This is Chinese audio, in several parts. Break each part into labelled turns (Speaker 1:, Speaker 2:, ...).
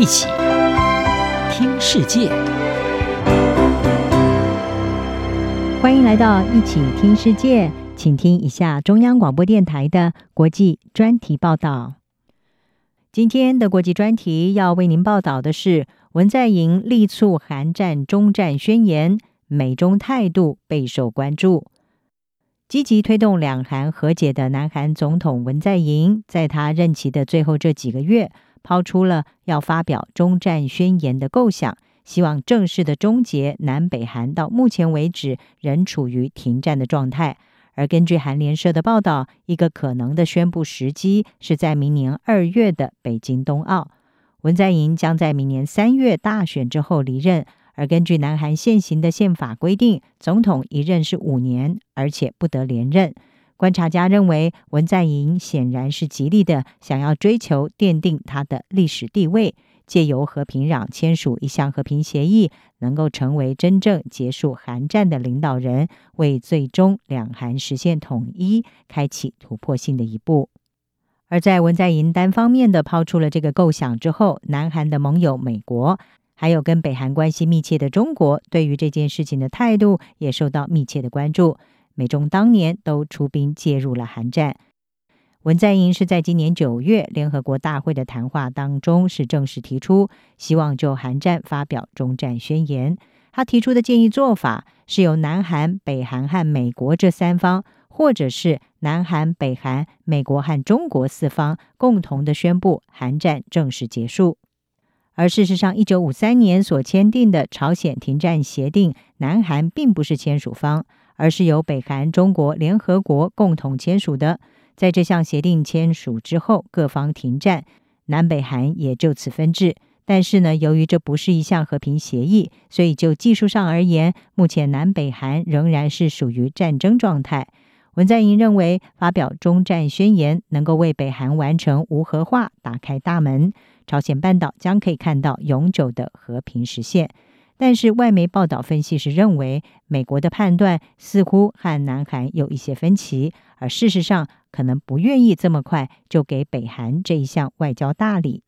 Speaker 1: 一起听世界，
Speaker 2: 欢迎来到一起听世界，请听一下中央广播电台的国际专题报道。今天的国际专题要为您报道的是文在寅力促韩战终战宣言，美中态度备受关注。积极推动两韩和解的南韩总统文在寅，在他任期的最后这几个月，抛出了要发表终战宣言的构想，希望正式的终结南北韩到目前为止仍处于停战的状态。而根据韩联社的报道，一个可能的宣布时机是在明年二月的北京冬奥。文在寅将在明年三月大选之后离任。而根据南韩现行的宪法规定，总统一任是五年，而且不得连任。观察家认为，文在寅显然是极力的想要追求奠定他的历史地位，借由和平壤签署一项和平协议，能够成为真正结束韩战的领导人，为最终两韩实现统一开启突破性的一步。而在文在寅单方面的抛出了这个构想之后，南韩的盟友美国，还有跟北韩关系密切的中国，对于这件事情的态度也受到密切的关注。美中当年都出兵介入了韩战。文在寅是在今年九月联合国大会的谈话当中是正式提出，希望就韩战发表终战宣言。他提出的建议做法是由南韩、北韩和美国这三方，或者是南韩、北韩、美国和中国四方共同的宣布韩战正式结束。而事实上，一九五三年所签订的朝鲜停战协定，南韩并不是签署方。而是由北韩、中国联合国共同签署的。在这项协定签署之后，各方停战，南北韩也就此分治。但是呢，由于这不是一项和平协议，所以就技术上而言，目前南北韩仍然是属于战争状态。文在寅认为，发表中战宣言能够为北韩完成无核化打开大门，朝鲜半岛将可以看到永久的和平实现。但是，外媒报道分析师认为，美国的判断似乎和南韩有一些分歧，而事实上可能不愿意这么快就给北韩这一项外交大礼。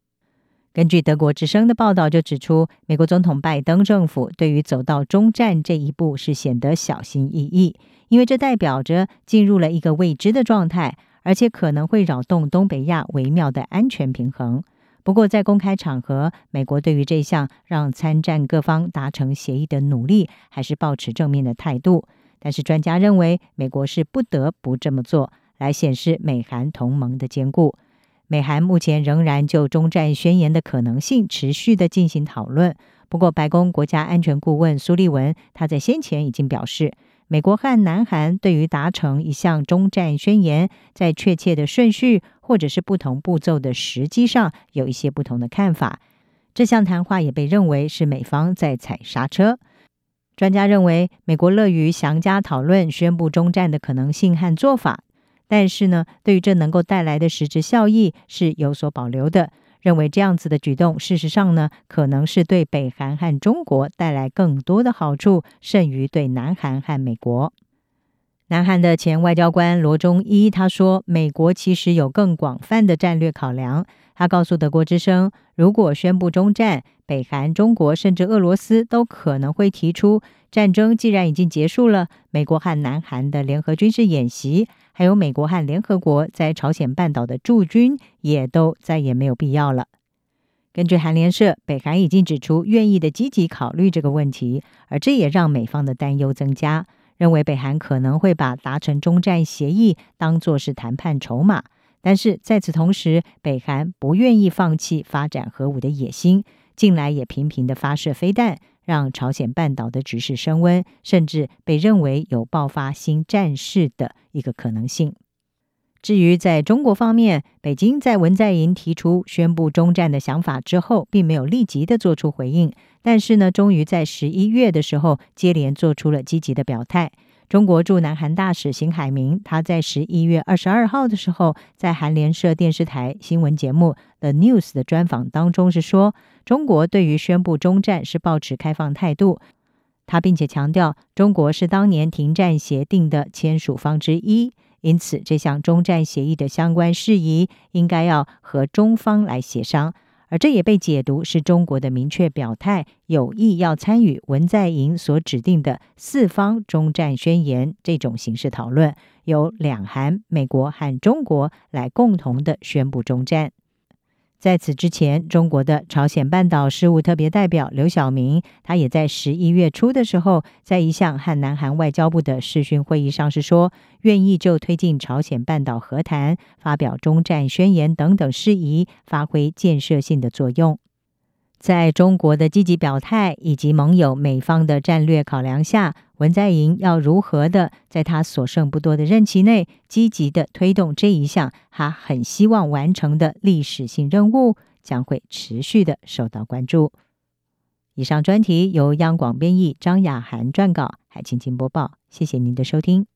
Speaker 2: 根据德国之声的报道就指出，美国总统拜登政府对于走到中战这一步是显得小心翼翼，因为这代表着进入了一个未知的状态，而且可能会扰动东北亚微妙的安全平衡。不过，在公开场合，美国对于这项让参战各方达成协议的努力，还是抱持正面的态度。但是，专家认为，美国是不得不这么做，来显示美韩同盟的坚固。美韩目前仍然就中战宣言的可能性持续的进行讨论。不过，白宫国家安全顾问苏利文他在先前已经表示，美国和南韩对于达成一项中战宣言，在确切的顺序或者是不同步骤的时机上有一些不同的看法。这项谈话也被认为是美方在踩刹车。专家认为，美国乐于详加讨论宣布中战的可能性和做法，但是呢，对于这能够带来的实质效益是有所保留的。认为这样子的举动，事实上呢，可能是对北韩和中国带来更多的好处，甚于对南韩和美国。南韩的前外交官罗中一他说，美国其实有更广泛的战略考量。他告诉德国之声，如果宣布中战，北韩、中国甚至俄罗斯都可能会提出，战争既然已经结束了，美国和南韩的联合军事演习。还有美国和联合国在朝鲜半岛的驻军也都再也没有必要了。根据韩联社，北韩已经指出愿意的积极考虑这个问题，而这也让美方的担忧增加，认为北韩可能会把达成中战协议当作是谈判筹码。但是在此同时，北韩不愿意放弃发展核武的野心，近来也频频的发射飞弹。让朝鲜半岛的局势升温，甚至被认为有爆发新战事的一个可能性。至于在中国方面，北京在文在寅提出宣布中战的想法之后，并没有立即的做出回应，但是呢，终于在十一月的时候接连做出了积极的表态。中国驻南韩大使邢海明，他在十一月二十二号的时候，在韩联社电视台新闻节目《The News》的专访当中是说，中国对于宣布中战是抱持开放态度。他并且强调，中国是当年停战协定的签署方之一，因此这项中战协议的相关事宜应该要和中方来协商。而这也被解读是中国的明确表态，有意要参与文在寅所指定的四方中战宣言这种形式讨论，由两韩、美国和中国来共同的宣布中战。在此之前，中国的朝鲜半岛事务特别代表刘晓明，他也在十一月初的时候，在一项和南韩外交部的视讯会议上是说，愿意就推进朝鲜半岛和谈、发表中战宣言等等事宜，发挥建设性的作用。在中国的积极表态以及盟友美方的战略考量下，文在寅要如何的在他所剩不多的任期内，积极的推动这一项他很希望完成的历史性任务，将会持续的受到关注。以上专题由央广编译，张雅涵撰稿，海青青播报。谢谢您的收听。